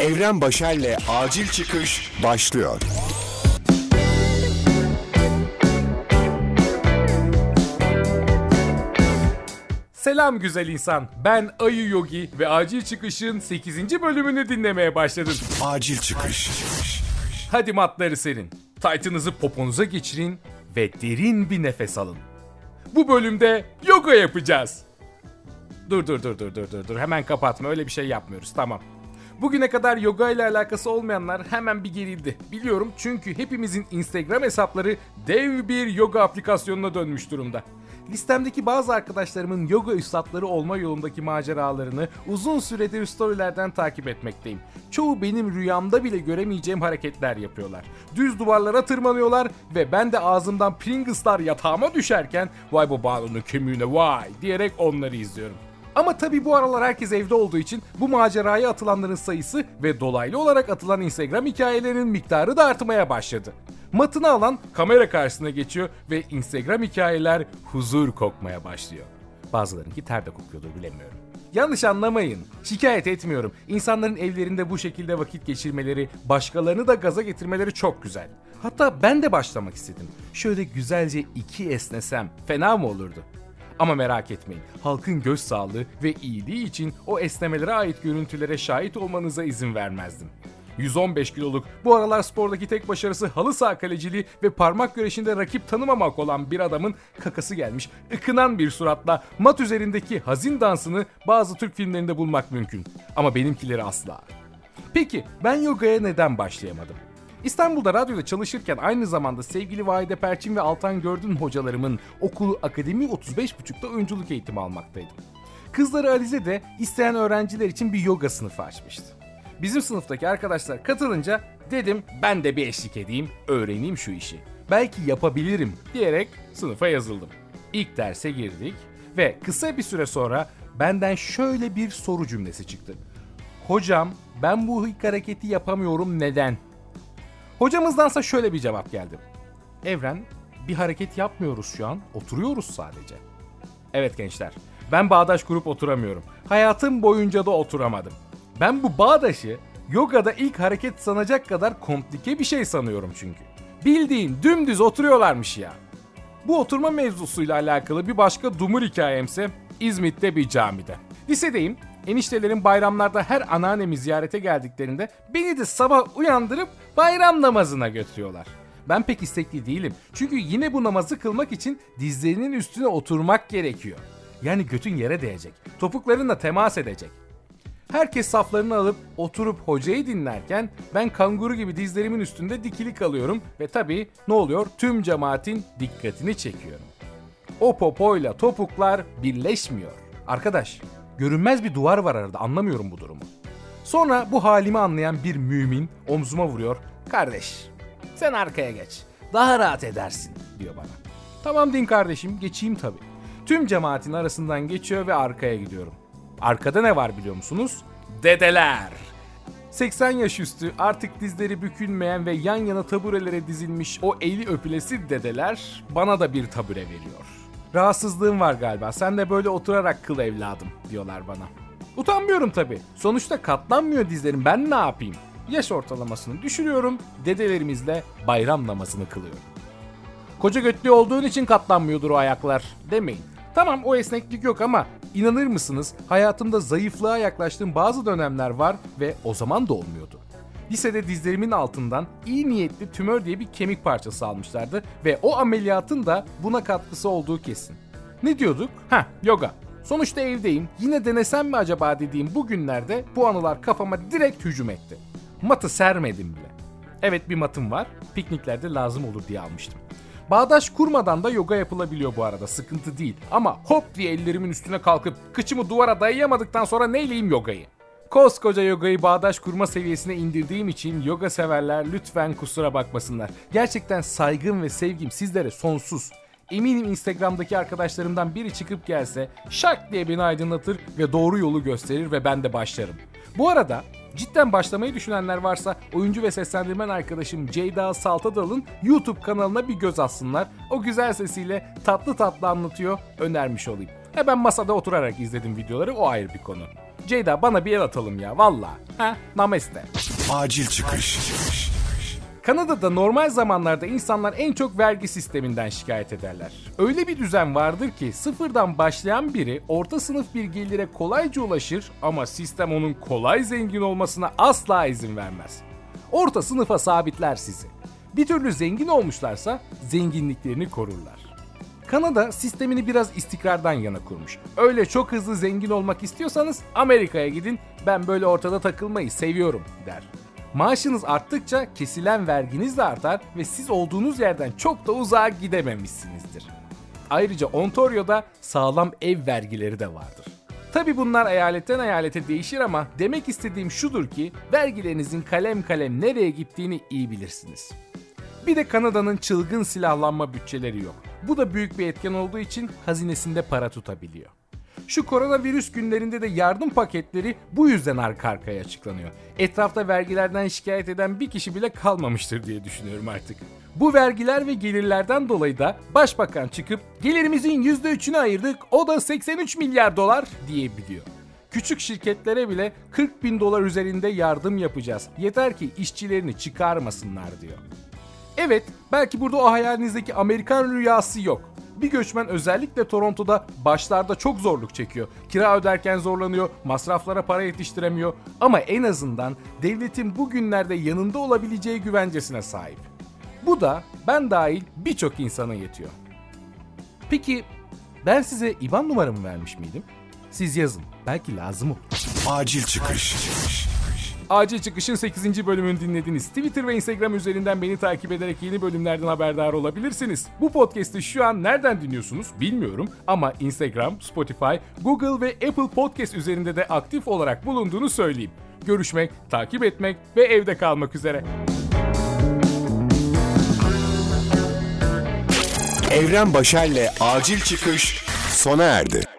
Evren Başer'le Acil Çıkış başlıyor. Selam güzel insan. Ben Ayı Yogi ve Acil Çıkış'ın 8. bölümünü dinlemeye başladım. Acil Çıkış. Hadi matları serin. Taytınızı poponuza geçirin ve derin bir nefes alın. Bu bölümde yoga yapacağız. Dur dur dur dur dur dur dur hemen kapatma öyle bir şey yapmıyoruz tamam. Bugüne kadar yoga ile alakası olmayanlar hemen bir gerildi. Biliyorum çünkü hepimizin Instagram hesapları dev bir yoga aplikasyonuna dönmüş durumda. Listemdeki bazı arkadaşlarımın yoga üstadları olma yolundaki maceralarını uzun süredir storylerden takip etmekteyim. Çoğu benim rüyamda bile göremeyeceğim hareketler yapıyorlar. Düz duvarlara tırmanıyorlar ve ben de ağzımdan Pringles'lar yatağıma düşerken vay bu balonun kemiğine vay diyerek onları izliyorum. Ama tabi bu aralar herkes evde olduğu için bu maceraya atılanların sayısı ve dolaylı olarak atılan Instagram hikayelerinin miktarı da artmaya başladı. Matını alan kamera karşısına geçiyor ve Instagram hikayeler huzur kokmaya başlıyor. Bazılarınki ter de kokuyordur bilemiyorum. Yanlış anlamayın. Şikayet etmiyorum. İnsanların evlerinde bu şekilde vakit geçirmeleri, başkalarını da gaza getirmeleri çok güzel. Hatta ben de başlamak istedim. Şöyle güzelce iki esnesem fena mı olurdu? Ama merak etmeyin, halkın göz sağlığı ve iyiliği için o esnemelere ait görüntülere şahit olmanıza izin vermezdim. 115 kiloluk, bu aralar spordaki tek başarısı halı saha kaleciliği ve parmak güreşinde rakip tanımamak olan bir adamın kakası gelmiş, ıkınan bir suratla mat üzerindeki hazin dansını bazı Türk filmlerinde bulmak mümkün. Ama benimkileri asla. Peki ben yogaya neden başlayamadım? İstanbul'da radyoda çalışırken aynı zamanda sevgili Vahide Perçin ve Altan Gördün hocalarımın okulu Akademi 35.5'ta oyunculuk eğitimi almaktaydım. Kızları Alize de isteyen öğrenciler için bir yoga sınıfı açmıştı. Bizim sınıftaki arkadaşlar katılınca dedim ben de bir eşlik edeyim, öğreneyim şu işi. Belki yapabilirim diyerek sınıfa yazıldım. İlk derse girdik ve kısa bir süre sonra benden şöyle bir soru cümlesi çıktı. Hocam ben bu ilk hareketi yapamıyorum neden? Hocamızdansa şöyle bir cevap geldi. Evren bir hareket yapmıyoruz şu an oturuyoruz sadece. Evet gençler ben bağdaş kurup oturamıyorum. Hayatım boyunca da oturamadım. Ben bu bağdaşı yogada ilk hareket sanacak kadar komplike bir şey sanıyorum çünkü. Bildiğin dümdüz oturuyorlarmış ya. Bu oturma mevzusuyla alakalı bir başka dumur hikayemse İzmit'te bir camide. Lisedeyim. Eniştelerin bayramlarda her anneannemi ziyarete geldiklerinde beni de sabah uyandırıp bayram namazına götürüyorlar. Ben pek istekli değilim. Çünkü yine bu namazı kılmak için dizlerinin üstüne oturmak gerekiyor. Yani götün yere değecek. Topuklarınla temas edecek. Herkes saflarını alıp oturup hocayı dinlerken ben kanguru gibi dizlerimin üstünde dikili kalıyorum ve tabii ne oluyor? Tüm cemaatin dikkatini çekiyorum. O popoyla topuklar birleşmiyor. Arkadaş, görünmez bir duvar var arada anlamıyorum bu durumu. Sonra bu halimi anlayan bir mümin omzuma vuruyor. Kardeş, sen arkaya geç. Daha rahat edersin diyor bana. Tamam din kardeşim, geçeyim tabii. Tüm cemaatin arasından geçiyor ve arkaya gidiyorum. Arkada ne var biliyor musunuz? Dedeler. 80 yaş üstü artık dizleri bükülmeyen ve yan yana taburelere dizilmiş o eli öpülesi dedeler bana da bir tabure veriyor. Rahatsızlığım var galiba sen de böyle oturarak kıl evladım diyorlar bana. Utanmıyorum tabi. Sonuçta katlanmıyor dizlerim ben ne yapayım? Yaş ortalamasını düşürüyorum, dedelerimizle bayram namazını kılıyorum. Koca götlü olduğun için katlanmıyordur o ayaklar demeyin. Tamam o esneklik yok ama inanır mısınız hayatımda zayıflığa yaklaştığım bazı dönemler var ve o zaman da olmuyordu. Lisede dizlerimin altından iyi niyetli tümör diye bir kemik parçası almışlardı ve o ameliyatın da buna katkısı olduğu kesin. Ne diyorduk? Ha, yoga. Sonuçta evdeyim. Yine denesem mi acaba dediğim bu günlerde bu anılar kafama direkt hücum etti. Matı sermedim bile. Evet bir matım var. Pikniklerde lazım olur diye almıştım. Bağdaş kurmadan da yoga yapılabiliyor bu arada sıkıntı değil. Ama hop diye ellerimin üstüne kalkıp kıçımı duvara dayayamadıktan sonra neyleyim yogayı? Koskoca yogayı bağdaş kurma seviyesine indirdiğim için yoga severler lütfen kusura bakmasınlar. Gerçekten saygım ve sevgim sizlere sonsuz. Eminim Instagram'daki arkadaşlarımdan biri çıkıp gelse şak diye beni aydınlatır ve doğru yolu gösterir ve ben de başlarım. Bu arada Cidden başlamayı düşünenler varsa oyuncu ve seslendirmen arkadaşım Ceyda Saltadal'ın YouTube kanalına bir göz atsınlar. O güzel sesiyle tatlı tatlı anlatıyor, önermiş olayım. He ben masada oturarak izledim videoları o ayrı bir konu. Ceyda bana bir el atalım ya valla. Ha namaste. Acil çıkış. Kanada'da normal zamanlarda insanlar en çok vergi sisteminden şikayet ederler. Öyle bir düzen vardır ki sıfırdan başlayan biri orta sınıf bir gelire kolayca ulaşır ama sistem onun kolay zengin olmasına asla izin vermez. Orta sınıfa sabitler sizi. Bir türlü zengin olmuşlarsa zenginliklerini korurlar. Kanada sistemini biraz istikrardan yana kurmuş. Öyle çok hızlı zengin olmak istiyorsanız Amerika'ya gidin ben böyle ortada takılmayı seviyorum der. Maaşınız arttıkça kesilen verginiz de artar ve siz olduğunuz yerden çok da uzağa gidememişsinizdir. Ayrıca Ontario'da sağlam ev vergileri de vardır. Tabi bunlar eyaletten eyalete değişir ama demek istediğim şudur ki vergilerinizin kalem kalem nereye gittiğini iyi bilirsiniz. Bir de Kanada'nın çılgın silahlanma bütçeleri yok. Bu da büyük bir etken olduğu için hazinesinde para tutabiliyor. Şu koronavirüs günlerinde de yardım paketleri bu yüzden arka arkaya açıklanıyor. Etrafta vergilerden şikayet eden bir kişi bile kalmamıştır diye düşünüyorum artık. Bu vergiler ve gelirlerden dolayı da başbakan çıkıp gelirimizin %3'ünü ayırdık o da 83 milyar dolar diyebiliyor. Küçük şirketlere bile 40 bin dolar üzerinde yardım yapacağız. Yeter ki işçilerini çıkarmasınlar diyor. Evet, belki burada o hayalinizdeki Amerikan rüyası yok. Bir göçmen özellikle Toronto'da başlarda çok zorluk çekiyor. Kira öderken zorlanıyor, masraflara para yetiştiremiyor ama en azından devletin bugünlerde yanında olabileceği güvencesine sahip. Bu da ben dahil birçok insana yetiyor. Peki ben size IBAN numaramı vermiş miydim? Siz yazın. Belki lazım olur. Acil çıkış. Acil Çıkış'ın 8. bölümünü dinlediniz. Twitter ve Instagram üzerinden beni takip ederek yeni bölümlerden haberdar olabilirsiniz. Bu podcast'i şu an nereden dinliyorsunuz bilmiyorum ama Instagram, Spotify, Google ve Apple Podcast üzerinde de aktif olarak bulunduğunu söyleyeyim. Görüşmek, takip etmek ve evde kalmak üzere. Evren Başer'le Acil Çıkış sona erdi.